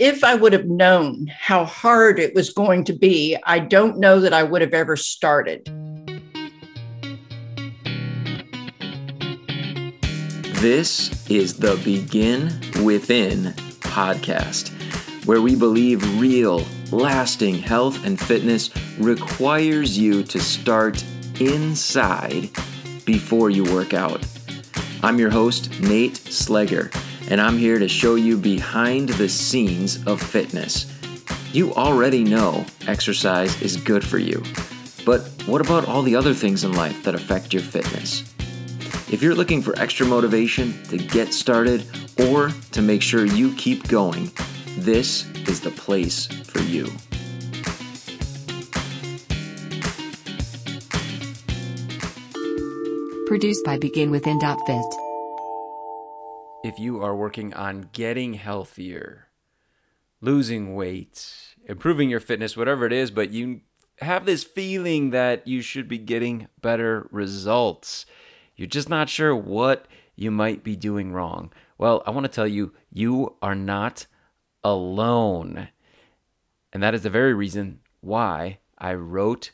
if I would have known how hard it was going to be, I don't know that I would have ever started. This is the Begin Within podcast, where we believe real, lasting health and fitness requires you to start inside before you work out. I'm your host, Nate Slegger, and I'm here to show you behind the scenes of fitness. You already know exercise is good for you, but what about all the other things in life that affect your fitness? If you're looking for extra motivation to get started or to make sure you keep going, this is the place for you. Produced by BeginWithin.fit. If you are working on getting healthier, losing weight, improving your fitness, whatever it is, but you have this feeling that you should be getting better results, you're just not sure what you might be doing wrong. Well, I want to tell you, you are not alone. And that is the very reason why I wrote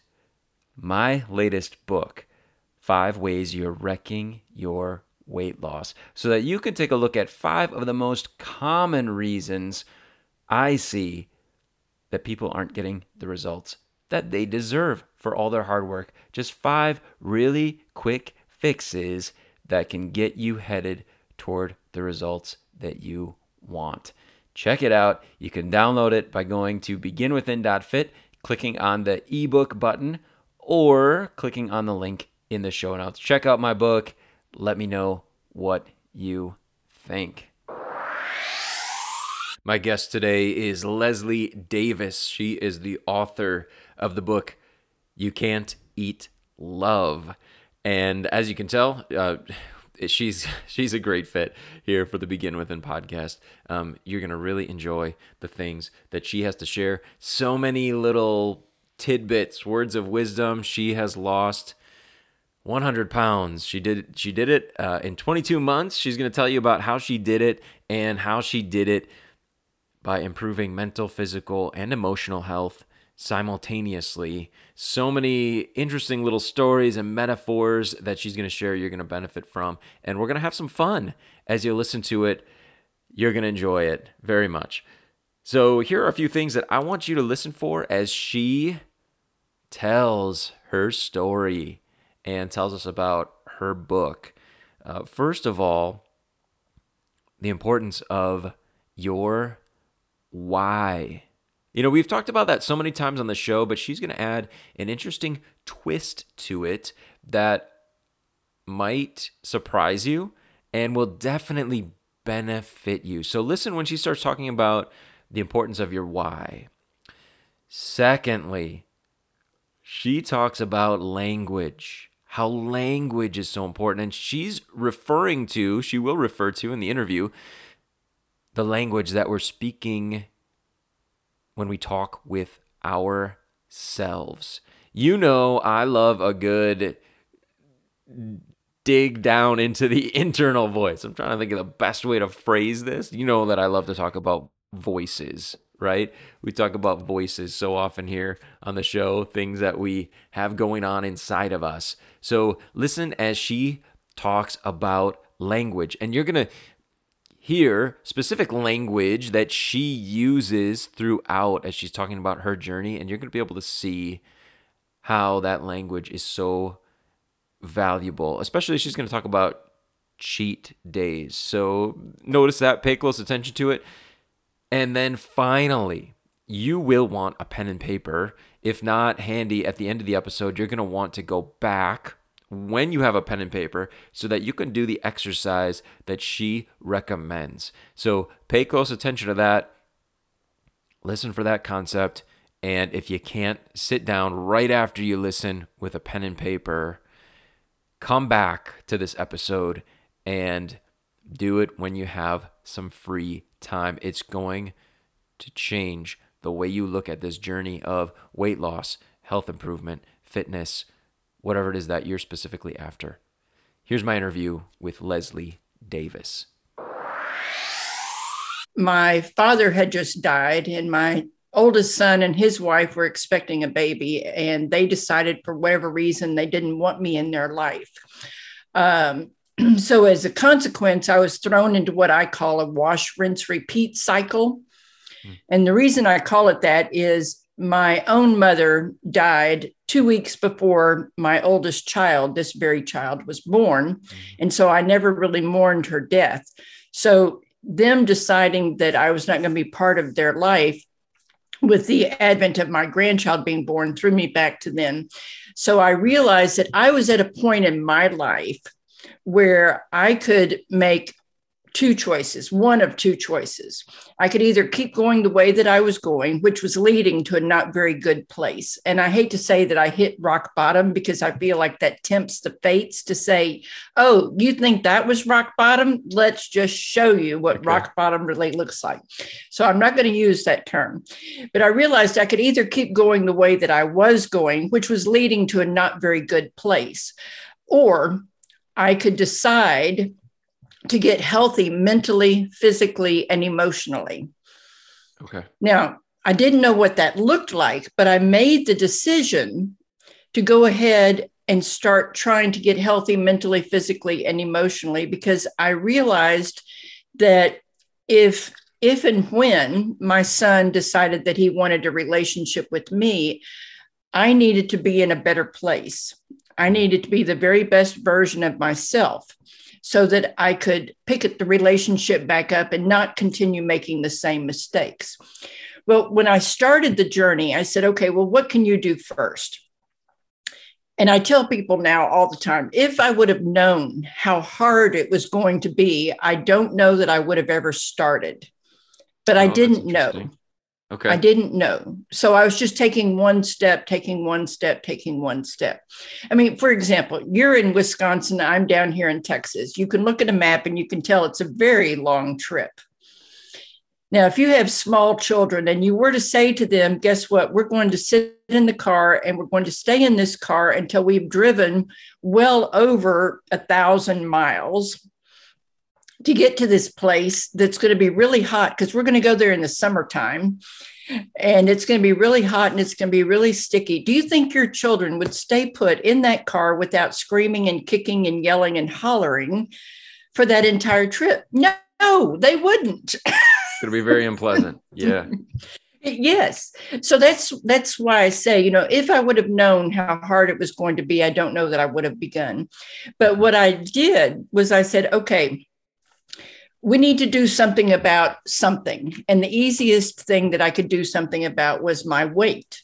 my latest book, Five Ways You're Wrecking Your Weight Loss, so that you can take a look at five of the most common reasons I see that people aren't getting the results that they deserve for all their hard work. Just five really quick fixes that can get you headed toward the results that you want. Check it out. You can download it by going to beginwithin.fit, clicking on the ebook button, or clicking on the link in the show notes. Check out my book. Let me know what you think. My guest today is Leslie Davis. She is the author of the book You Can't Eat Love. And as you can tell, uh, she's she's a great fit here for the Begin Within podcast. Um, you're gonna really enjoy the things that she has to share. So many little tidbits, words of wisdom. She has lost 100 pounds. She did she did it uh, in 22 months. She's gonna tell you about how she did it and how she did it by improving mental, physical, and emotional health simultaneously. So many interesting little stories and metaphors that she's going to share you're going to benefit from. And we're going to have some fun as you listen to it. You're going to enjoy it very much. So, here are a few things that I want you to listen for as she tells her story and tells us about her book. Uh, first of all, the importance of your why. You know, we've talked about that so many times on the show, but she's going to add an interesting twist to it that might surprise you and will definitely benefit you. So listen when she starts talking about the importance of your why. Secondly, she talks about language, how language is so important. And she's referring to, she will refer to in the interview, the language that we're speaking when we talk with ourselves. You know, I love a good dig down into the internal voice. I'm trying to think of the best way to phrase this. You know that I love to talk about voices, right? We talk about voices so often here on the show, things that we have going on inside of us. So listen as she talks about language, and you're going to hear specific language that she uses throughout as she's talking about her journey, and you're going to be able to see how that language is so valuable, especially she's going to talk about cheat days. So notice that, pay close attention to it. And then finally, you will want a pen and paper. If not handy at the end of the episode, you're going to want to go back when you have a pen and paper so that you can do the exercise that she recommends. So pay close attention to that. Listen for that concept. And if you can't sit down right after you listen with a pen and paper, come back to this episode and do it when you have some free time. It's going to change the way you look at this journey of weight loss, health improvement, fitness whatever it is that you're specifically after. Here's my interview with Leslie Davis. my father had just died, and my oldest son and his wife were expecting a baby, and they decided for whatever reason they didn't want me in their life. Um, so, as a consequence, I was thrown into what I call a wash, rinse, repeat cycle. Mm. And the reason I call it that is my own mother died two weeks before my oldest child, this very child, was born. Mm. And so I never really mourned her death. So, them deciding that I was not going to be part of their life with the advent of my grandchild being born threw me back to then. So I realized that I was at a point in my life where I could make two choices, one of two choices. I could either keep going the way that I was going, which was leading to a not very good place. And I hate to say that I hit rock bottom because I feel like that tempts the fates to say, oh, you think that was rock bottom? Let's just show you what okay. rock bottom really looks like. So I'm not going to use that term. But I realized I could either keep going the way that I was going, which was leading to a not very good place, or I could decide to get healthy mentally, physically, and emotionally. Okay. Now, I didn't know what that looked like, but I made the decision to go ahead and start trying to get healthy mentally, physically, and emotionally because I realized that if if and when my son decided that he wanted a relationship with me, I needed to be in a better place. I needed to be the very best version of myself so that I could pick the relationship back up and not continue making the same mistakes. Well, when I started the journey, I said, okay, well, what can you do first? And I tell people now all the time if I would have known how hard it was going to be, I don't know that I would have ever started. But oh, I didn't know. Okay. I didn't know. So I was just taking one step, taking one step, taking one step. I mean, for example, you're in Wisconsin, I'm down here in Texas. You can look at a map and you can tell it's a very long trip. Now, if you have small children and you were to say to them, guess what? We're going to sit in the car and we're going to stay in this car until we've driven well over a thousand miles to get to this place that's going to be really hot because we're going to go there in the summertime and it's going to be really hot and it's going to be really sticky. Do you think your children would stay put in that car without screaming and kicking and yelling and hollering for that entire trip? No, they wouldn't. it's going to be very unpleasant. Yeah. yes so that's that's why i say you know if i would have known how hard it was going to be i don't know that i would have begun but what i did was i said okay we need to do something about something. And the easiest thing that I could do something about was my weight.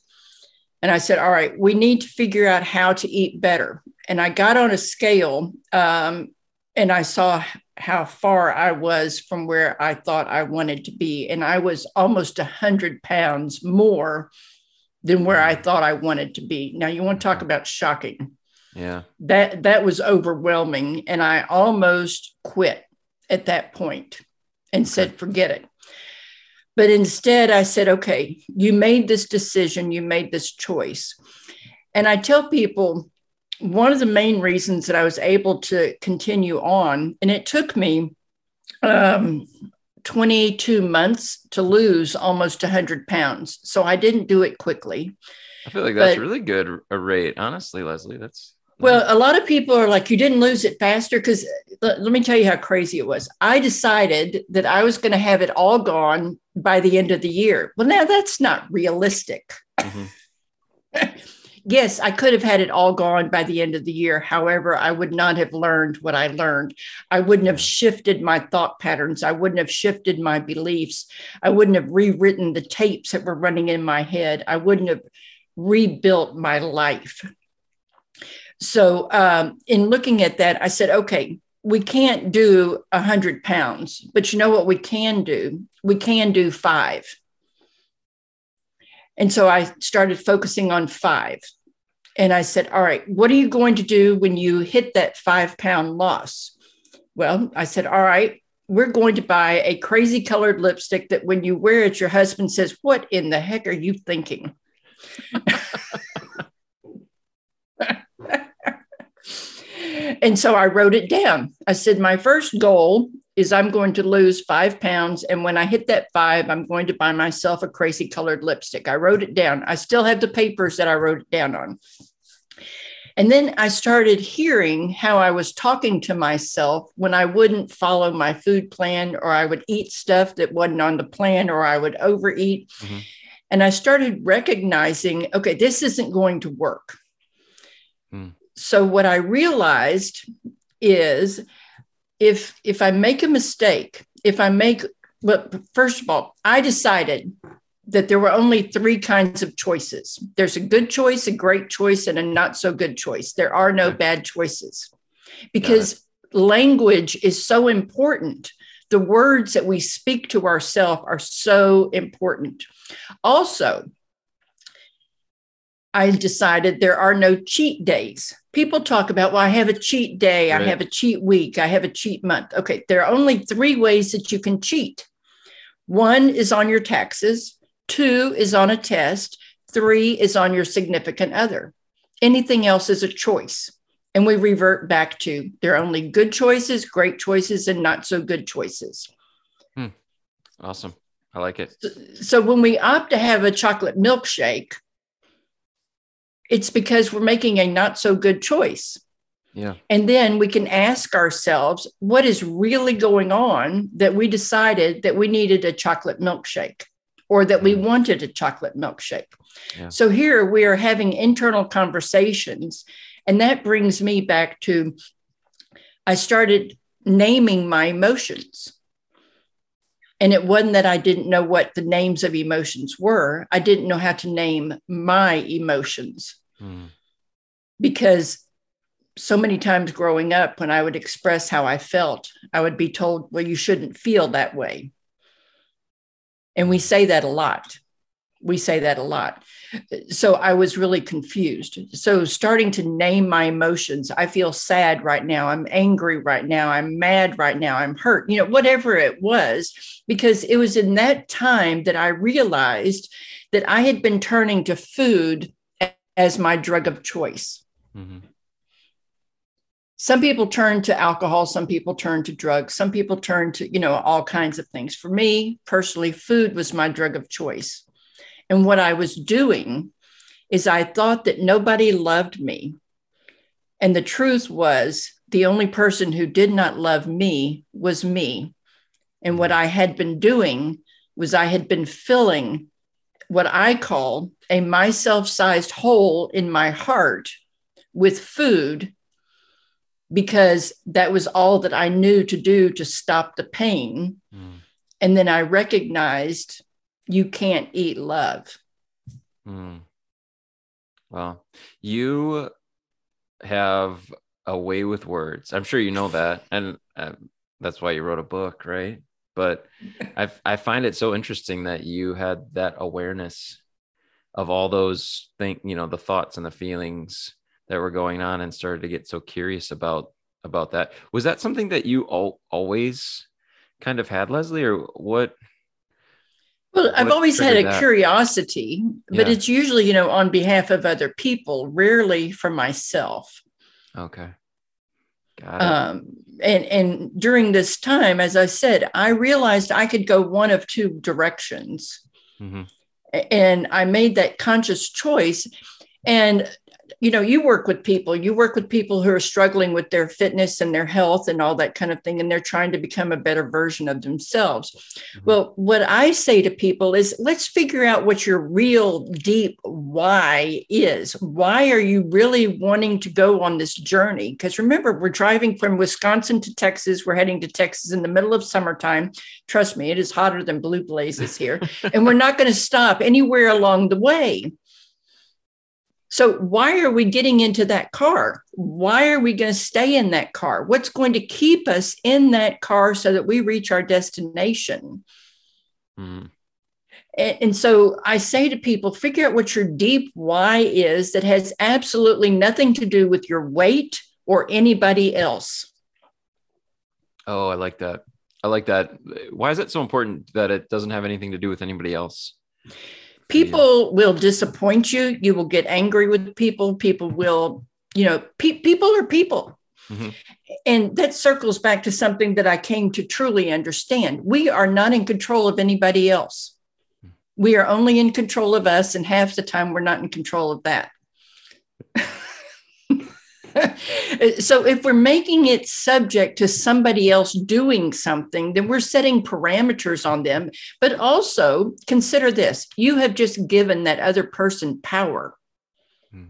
And I said, all right, we need to figure out how to eat better. And I got on a scale um, and I saw how far I was from where I thought I wanted to be. And I was almost 100 pounds more than where I thought I wanted to be. Now, you want to talk about shocking. Yeah. That that was overwhelming and I almost quit at that point and said, forget it. But instead, I said, okay, you made this decision, you made this choice. And I tell people one of the main reasons that I was able to continue on, and it took me um, 22 months to lose almost 100 pounds. So I didn't do it quickly. I feel like that's but, really good a rate, honestly, Leslie. That's well, a lot of people are like, you didn't lose it faster because let, let, me tell you how crazy it was. I decided that I was going to have it all gone by the end of the year. Well, now that's not realistic. Mm-hmm. yes, I could have had it all gone by the end of the year. However, I would not have learned what I learned. I wouldn't have shifted my thought patterns. I wouldn't have shifted my beliefs. I wouldn't have rewritten the tapes that were running in my head. I wouldn't have rebuilt my life. So, um, in looking at that, I said, okay, we can't do 100 pounds, but you know what we can do? We can do five. And so I started focusing on five. And I said, all right, what are you going to do when you hit that five pound loss? Well, I said, all right, we're going to buy a crazy colored lipstick that when you wear it, your husband says, What in the heck are you thinking? And so I wrote it down. I said, my first goal is I'm going to lose five pounds. And when I hit that five, I'm going to buy myself a crazy colored lipstick. I wrote it down. I still have the papers that I wrote it down on. And then I started hearing how I was talking to myself when I wouldn't follow my food plan or I would eat stuff that wasn't on the plan or I would overeat. Mm-hmm. And I started recognizing, okay, this isn't going to work. Mm. So what I realized is if if I make a mistake, if I make well, first of all, I decided that there were only three kinds of choices there's a good choice, a great choice, and a not so good choice. There are no bad choices because language is so important. The words that we speak to ourselves are so important. Also, I decided there are no cheat days. People talk about, well, I have a cheat day, right. I have a cheat week, I have a cheat month. Okay, there are only three ways that you can cheat. One is on your taxes, Two is on a test. Three is on your significant other. Anything else is a choice. And we revert back to there are only good choices, great choices, and not so good choices. Hmm. Awesome. I like it. So, so when we opt to have a chocolate milkshake, it's because we're making a not so good choice. Yeah. And then we can ask ourselves what is really going on that we decided that we needed a chocolate milkshake or that we mm. wanted a chocolate milkshake. Yeah. So here we are having internal conversations. And that brings me back to I started naming my emotions. And it wasn't that I didn't know what the names of emotions were, I didn't know how to name my emotions. Mm. Because so many times growing up, when I would express how I felt, I would be told, well, you shouldn't feel that way. And we say that a lot. We say that a lot. So I was really confused. So starting to name my emotions, I feel sad right now. I'm angry right now. I'm mad right now. I'm hurt, you know, whatever it was, because it was in that time that I realized that I had been turning to food as my drug of choice. Mm-hmm some people turn to alcohol some people turn to drugs some people turn to you know all kinds of things for me personally food was my drug of choice and what i was doing is i thought that nobody loved me and the truth was the only person who did not love me was me and what i had been doing was i had been filling what i call a myself sized hole in my heart with food because that was all that I knew to do to stop the pain. Mm. And then I recognized you can't eat love. Mm. Well, you have a way with words. I'm sure you know that. And uh, that's why you wrote a book, right? But I, I find it so interesting that you had that awareness of all those think, you know, the thoughts and the feelings that were going on and started to get so curious about about that. Was that something that you all, always kind of had, Leslie, or what? Well, I've always had a that? curiosity, but yeah. it's usually, you know, on behalf of other people, rarely for myself. Okay. Got it. Um, and and during this time, as I said, I realized I could go one of two directions. Mm-hmm. And I made that conscious choice. And you know you work with people you work with people who are struggling with their fitness and their health and all that kind of thing and they're trying to become a better version of themselves. Mm-hmm. well what i say to people is let's figure out what your real deep why is. Why are you really wanting to go on this journey? Because remember we're driving from wisconsin to texas we're heading to texas in the middle of summertime. Trust me it is hotter than blue blazes here. And we're not going to stop anywhere along the way so, why are we getting into that car? Why are we going to stay in that car? What's going to keep us in that car so that we reach our destination? Mm. And, and so I say to people, figure out what your deep why is that has absolutely nothing to do with your weight or anybody else. Oh, I like that. I like that. Why is it so important that it doesn't have anything to do with anybody else? People yeah. will disappoint you you will get angry with people people will you know pe- people are people Mm-hmm. And that circles back to something that I came to truly understand. We are not in control of anybody else. We are only in control of us, and half the time we're not in control of that. so if we're making it subject to somebody else doing something, then we're setting parameters on them. But also consider this you have just given that other person power. Hmm.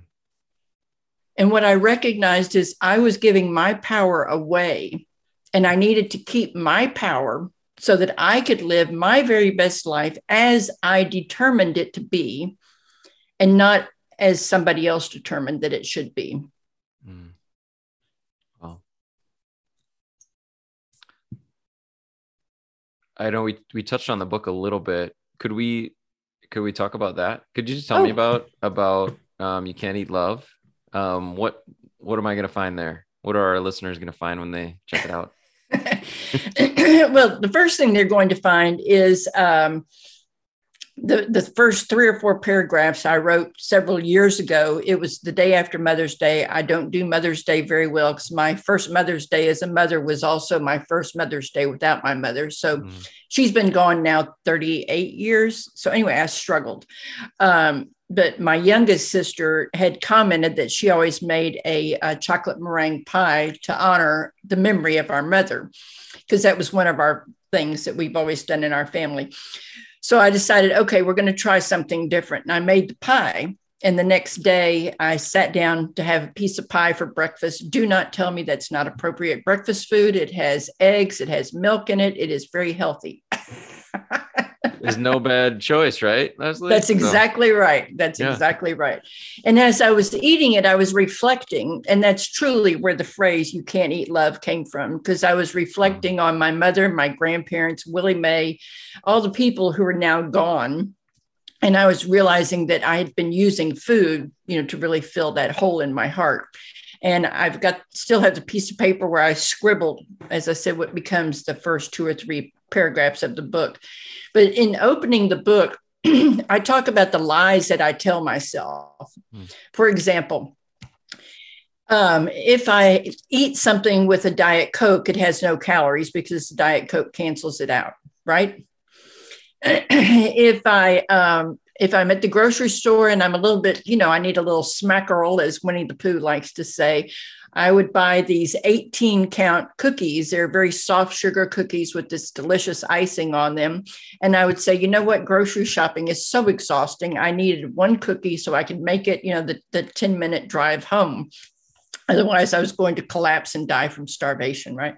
And what I recognized is I was giving my power away, and I needed to keep my power so that I could live my very best life as I determined it to be, and not as somebody else determined that it should be. Mm. Well, I know we we touched on the book a little bit. Could we could we talk about that? Could you just tell oh. me about about um, you can't eat love? Um, what what am I going to find there? What are our listeners going to find when they check it out? well, the first thing they're going to find is um, the, the first three or four paragraphs I wrote several years ago, it was the day after Mother's Day. I don't do Mother's Day very well because my first Mother's Day as a mother was also my first Mother's Day without my mother. So mm. she's been gone now 38 years. So anyway, I struggled. Um, but my youngest sister had commented that she always made a, a chocolate meringue pie to honor the memory of our mother, because that was one of our things that we've always done in our family. So I decided, okay, we're going to try something different. And I made the pie. And the next day, I sat down to have a piece of pie for breakfast. Do not tell me that's not appropriate breakfast food. It has eggs, it has milk in it, it is very healthy. is no bad choice, right, Leslie? That's exactly right. That's yeah. exactly right. And as I was eating it, I was reflecting, and that's truly where the phrase "you can't eat love" came from, because I was mm. reflecting on my mother, my grandparents, Willie Mae, all the people who are now gone. And I was realizing that I had been using food, you know, to really fill that hole in my heart and I've got still have the piece of paper where I scribbled, as I said, what becomes the first two or three paragraphs of the book. But in opening the book, I talk about the lies that I tell myself. Mm. For example, um, if I eat something with a Diet Coke, it has no calories because the Diet Coke cancels it out, right? if I um, if I'm at the grocery store and I'm a little bit, you know, I need a little smackerel, as Winnie the Pooh likes to say, I would buy these 18 count cookies. They're very soft sugar cookies with this delicious icing on them. And I would say, you know what? Grocery shopping is so exhausting. I needed one cookie so I could make it, you know, the, the 10 minute drive home. Otherwise, I was going to collapse and die from starvation, right?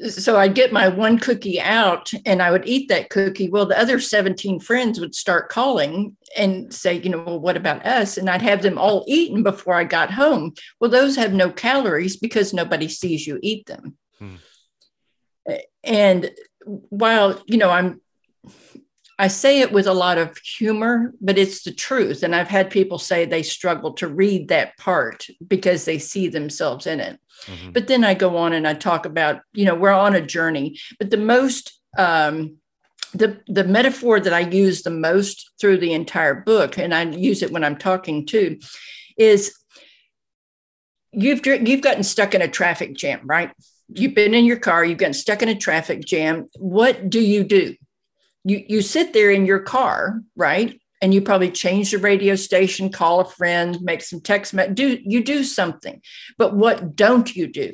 So I'd get my one cookie out and I would eat that cookie. Well, the other 17 friends would start calling and say, you know, well, what about us? And I'd have them all eaten before I got home. Well, those have no calories because nobody sees you eat them. Hmm. And while, you know, I'm I say it with a lot of humor, but it's the truth. And I've had people say they struggle to read that part because they see themselves in it. Mm-hmm. But then I go on and I talk about, you know, we're on a journey. But the most, um, the, the metaphor that I use the most through the entire book, and I use it when I'm talking too, is you've you've gotten stuck in a traffic jam, right? You've been in your car, you've gotten stuck in a traffic jam. What do you do? You you sit there in your car, right? And you probably change the radio station, call a friend, make some text do you do something. But what don't you do?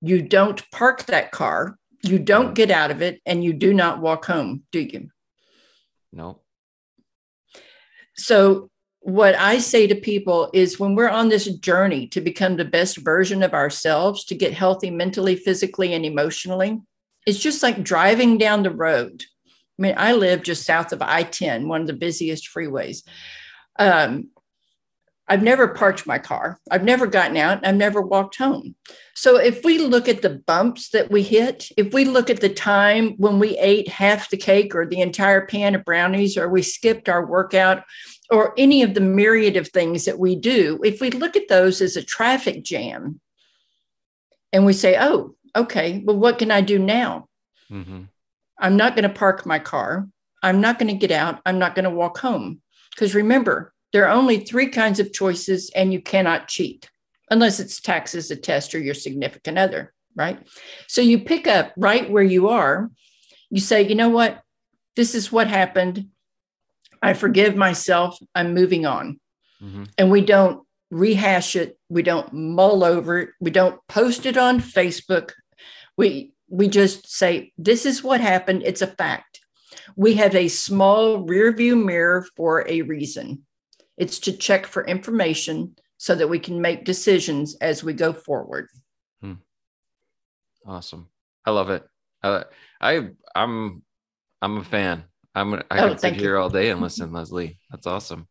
You don't park that car, you don't get out of it, and you do not walk home, do you? No. So what I say to people is when we're on this journey to become the best version of ourselves, to get healthy mentally, physically, and emotionally, it's just like driving down the road. I mean, I live just south of I 10, one of the busiest freeways. Um, I've never parked my car. I've never gotten out. I've never walked home. So if we look at the bumps that we hit, if we look at the time when we ate half the cake or the entire pan of brownies, or we skipped our workout, or any of the myriad of things that we do, if we look at those as a traffic jam and we say, oh, okay, well, what can I do now? Mm-hmm. I'm not going to park my car. I'm not going to get out. I'm not going to walk home. Because remember, there are only three kinds of choices and you cannot cheat. unless it's taxes, a test, or your significant other, right? So you pick up right where you are. You say, you know what? This is what happened. I forgive myself. I'm moving on. Mm-hmm. And we don't rehash it. We don't mull over it. We don't post it on Facebook. We we just say, this is what happened. It's a fact. We have a small rear view mirror for a reason. It's to check for information so that we can make decisions as we go forward. Hmm. Awesome. I love it. Uh, I I'm I'm a fan. I'm I oh, could sit here you. all day and listen, Leslie. That's awesome.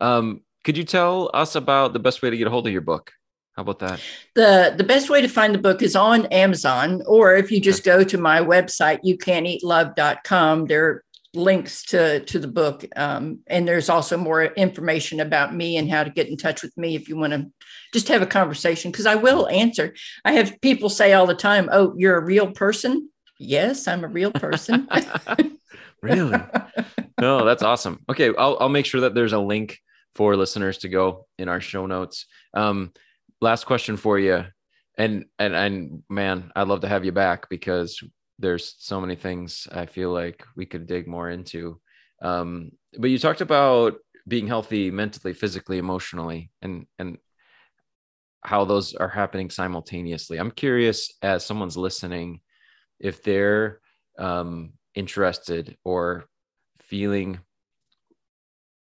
Um, could you tell us about the best way to get a hold of your book? How about that? The the best way to find the book is on Amazon, or if you just go to my website, you can eat love.com. There links to to the book um, and there's also more information about me and how to get in touch with me if you want to just have a conversation because i will answer. I have people say all the time oh you're a real person? Yes i'm a real person. Really? No that's awesome. Okay I'll, I'll make sure that there's a link for listeners to go in our show notes. Um, last question for you and and and man i'd love to have you back because there's so many things I feel like we could dig more into. Um, but you talked about being healthy mentally, physically, emotionally, and and how those are happening simultaneously. I'm curious, as someone's listening, if they're um, interested or feeling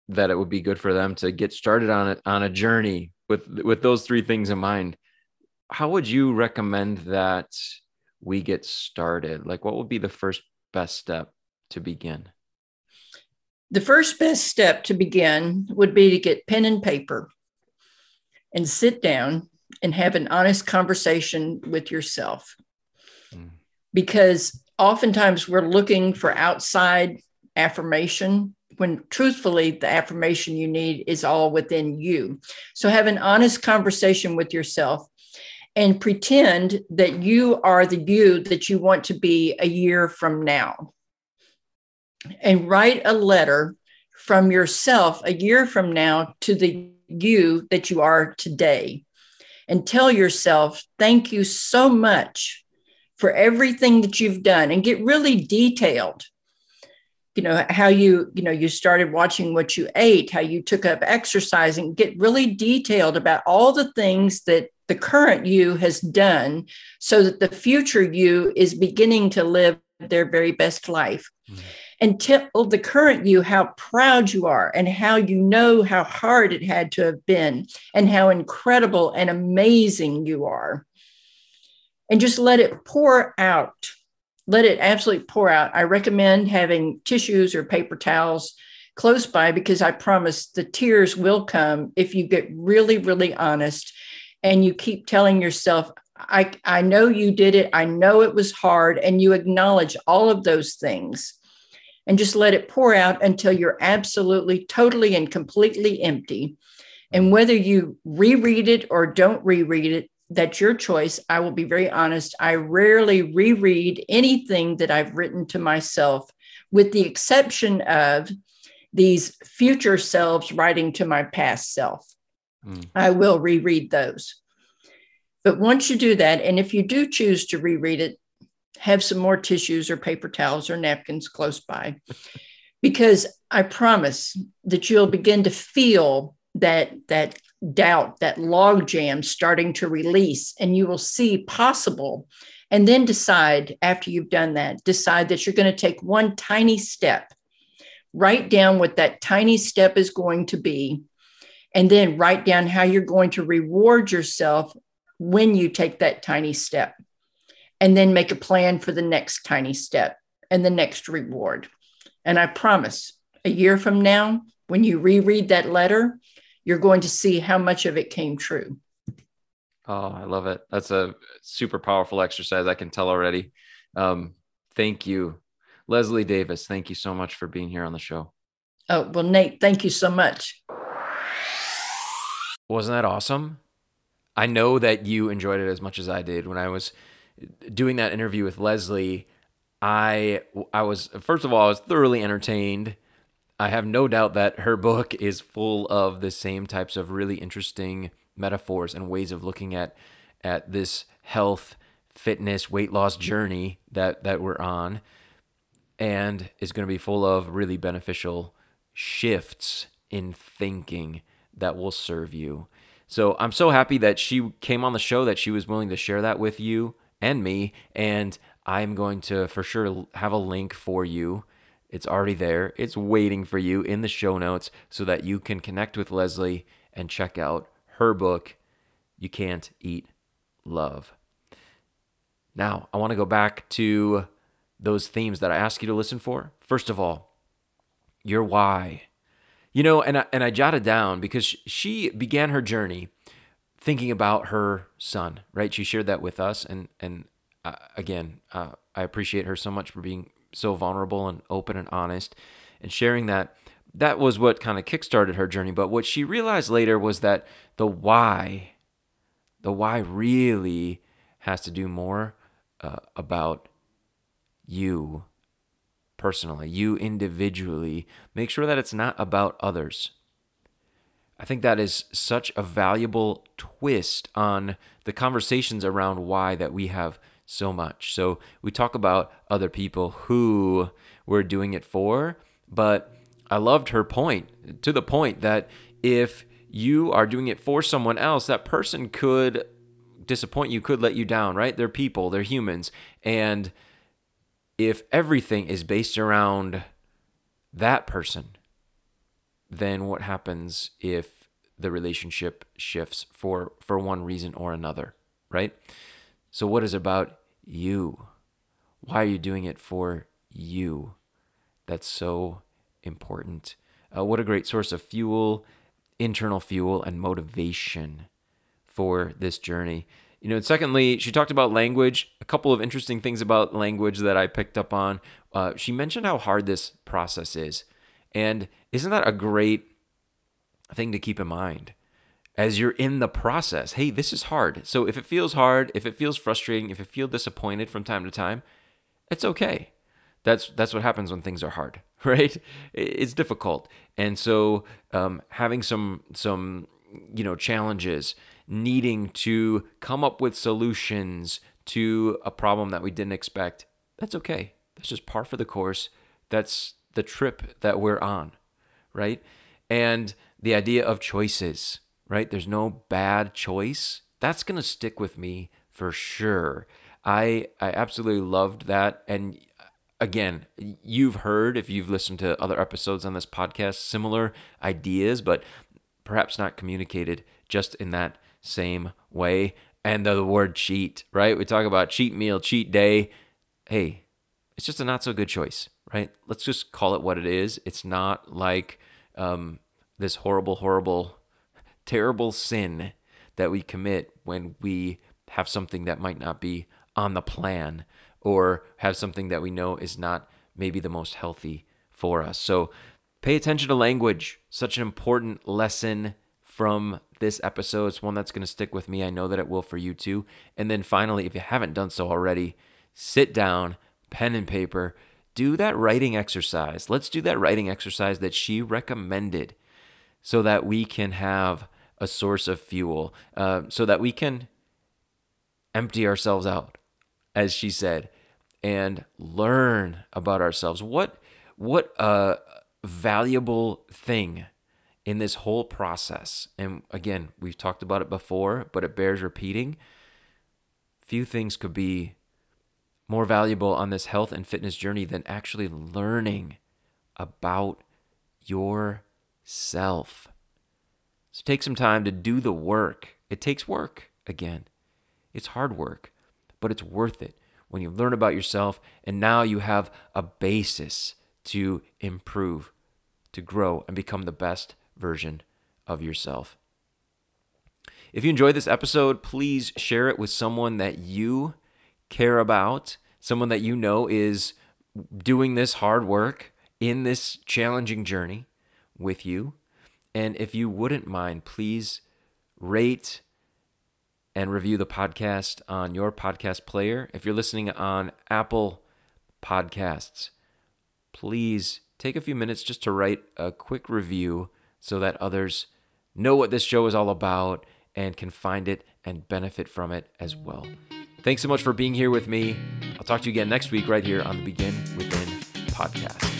that it would be good for them to get started on it on a journey with with those three things in mind. How would you recommend that we get started? Like, what would be the first best step to begin? The first best step to begin would be to get pen and paper and sit down and have an honest conversation with yourself. Mm. Because oftentimes we're looking for outside affirmation when truthfully the affirmation you need is all within you. So have an honest conversation with yourself and pretend that you are the you that you want to be a year from now. And write a letter from yourself a year from now to the you that you are today. And tell yourself, thank you so much for everything that you've done and get really detailed you know how you you know you started watching what you ate how you took up exercising get really detailed about all the things that the current you has done so that the future you is beginning to live their very best life. Mm-hmm. And tell the current you how proud you are and how you know how hard it had to have been and how incredible and amazing you are. And just let it pour out. Let it absolutely pour out. I recommend having tissues or paper towels close by because I promise the tears will come if you get really, really honest and you keep telling yourself, I, I know you did it. I know it was hard. And you acknowledge all of those things and just let it pour out until you're absolutely, totally, and completely empty. And whether you reread it or don't reread it, that's your choice. I will be very honest. I rarely reread anything that I've written to myself, with the exception of these future selves writing to my past self. Mm. I will reread those. But once you do that, and if you do choose to reread it, have some more tissues or paper towels or napkins close by, because I promise that you'll begin to feel that that doubt, that log jam starting to release, and you will see possible. And then decide after you've done that, decide that you're going to take one tiny step. Write down what that tiny step is going to be and then write down how you're going to reward yourself when you take that tiny step and then make a plan for the next tiny step and the next reward and i promise a year from now when you reread that letter you're going to see how much of it came true. Oh i love it. That's a super powerful exercise. I can tell already. Um, thank you. Leslie davis thank you so much for being here on the show. Oh well nate thank you so much. Wasn't that awesome? I know that you enjoyed it as much as I did. When I was doing that interview with Leslie. I I was first of all I was thoroughly entertained. I have no doubt that her book is full of the same types of really interesting metaphors and ways of looking at at this health, fitness, weight loss journey that that we're on and is going to be full of really beneficial shifts in thinking that will serve you. So I'm so happy that she came on the show, that she was willing to share that with you and me. And I'm going to for sure have a link for you. It's already there, it's waiting for you in the show notes so that you can connect with Leslie and check out her book, You Can't Eat Love. Now, I want to go back to those themes that I asked you to listen for. First of all, your why. You know, and I, and I jotted down because she began her journey thinking about her son, right? She shared that with us, and and uh, again, uh, I appreciate her so much for being so vulnerable and open and honest, and sharing that. That was what kind of kickstarted her journey. But what she realized later was that the why, the why really has to do more uh, about you personally, you individually. Make sure that it's not about others. I think that is such a valuable twist on the conversations around why that we have so much. So we talk about other people who we're doing it for, but I loved her point to the point that if you are doing it for someone else, that person could disappoint you, could let you down, right? They're people, they're humans. And if everything is based around that person, then what happens if the relationship shifts for for one reason or another, right? So what is about you? Why are you doing it for you? That's so important. Uh, what a great source of fuel, internal fuel, and motivation for this journey. You know, secondly, she talked about language. A couple of interesting things about language that I picked up on. Uh, she mentioned how hard this process is. And isn't that a great thing to keep in mind as you're in the process? Hey, this is hard. So if it feels hard, if it feels frustrating, if you feel disappointed from time to time, it's okay. That's that's what happens when things are hard, right? It's difficult, and so um, having some some you know challenges needing to come up with solutions to a problem that we didn't expect, that's okay. That's just par for the course. That's the trip that we're on, right? And the idea of choices, right? There's no bad choice. That's going to stick with me for sure. I I absolutely loved that and again, you've heard if you've listened to other episodes on this podcast similar ideas, but perhaps not communicated just in that same way. And the word cheat, right? We talk about cheat meal, cheat day. Hey, it's just a not so good choice, right? Let's just call it what it is. It's not like um, this horrible, horrible, terrible sin that we commit when we have something that might not be on the plan or have something that we know is not maybe the most healthy for us. So pay attention to language, such an important lesson from this episode. It's one that's going to stick with me. I know that it will for you too. And then finally, if you haven't done so already, sit down, pen and paper, do that writing exercise. Let's do that writing exercise that she recommended so that we can have a source of fuel, uh, so that we can empty ourselves out, as she said, and learn about ourselves. What, what a valuable thing in this whole process, and again, we've talked about it before, but it bears repeating. Few things could be more valuable on this health and fitness journey than actually learning about yourself. So take some time to do the work. It takes work, again. It's hard work, but it's worth it when you learn about yourself and now you have a basis to improve, to grow, and become the best version of yourself. If you enjoyed this episode, please share it with someone that you care about, someone that you know is doing this hard work in this challenging journey with you. And if you wouldn't mind, please rate and review the podcast on your podcast player. If you're listening on Apple Podcasts, please take a few minutes just to write a quick review so that others know what this show is all about and can find it and benefit from it as well. Thanks so much for being here with me. I'll talk to you again next week right here on the Begin Within podcast.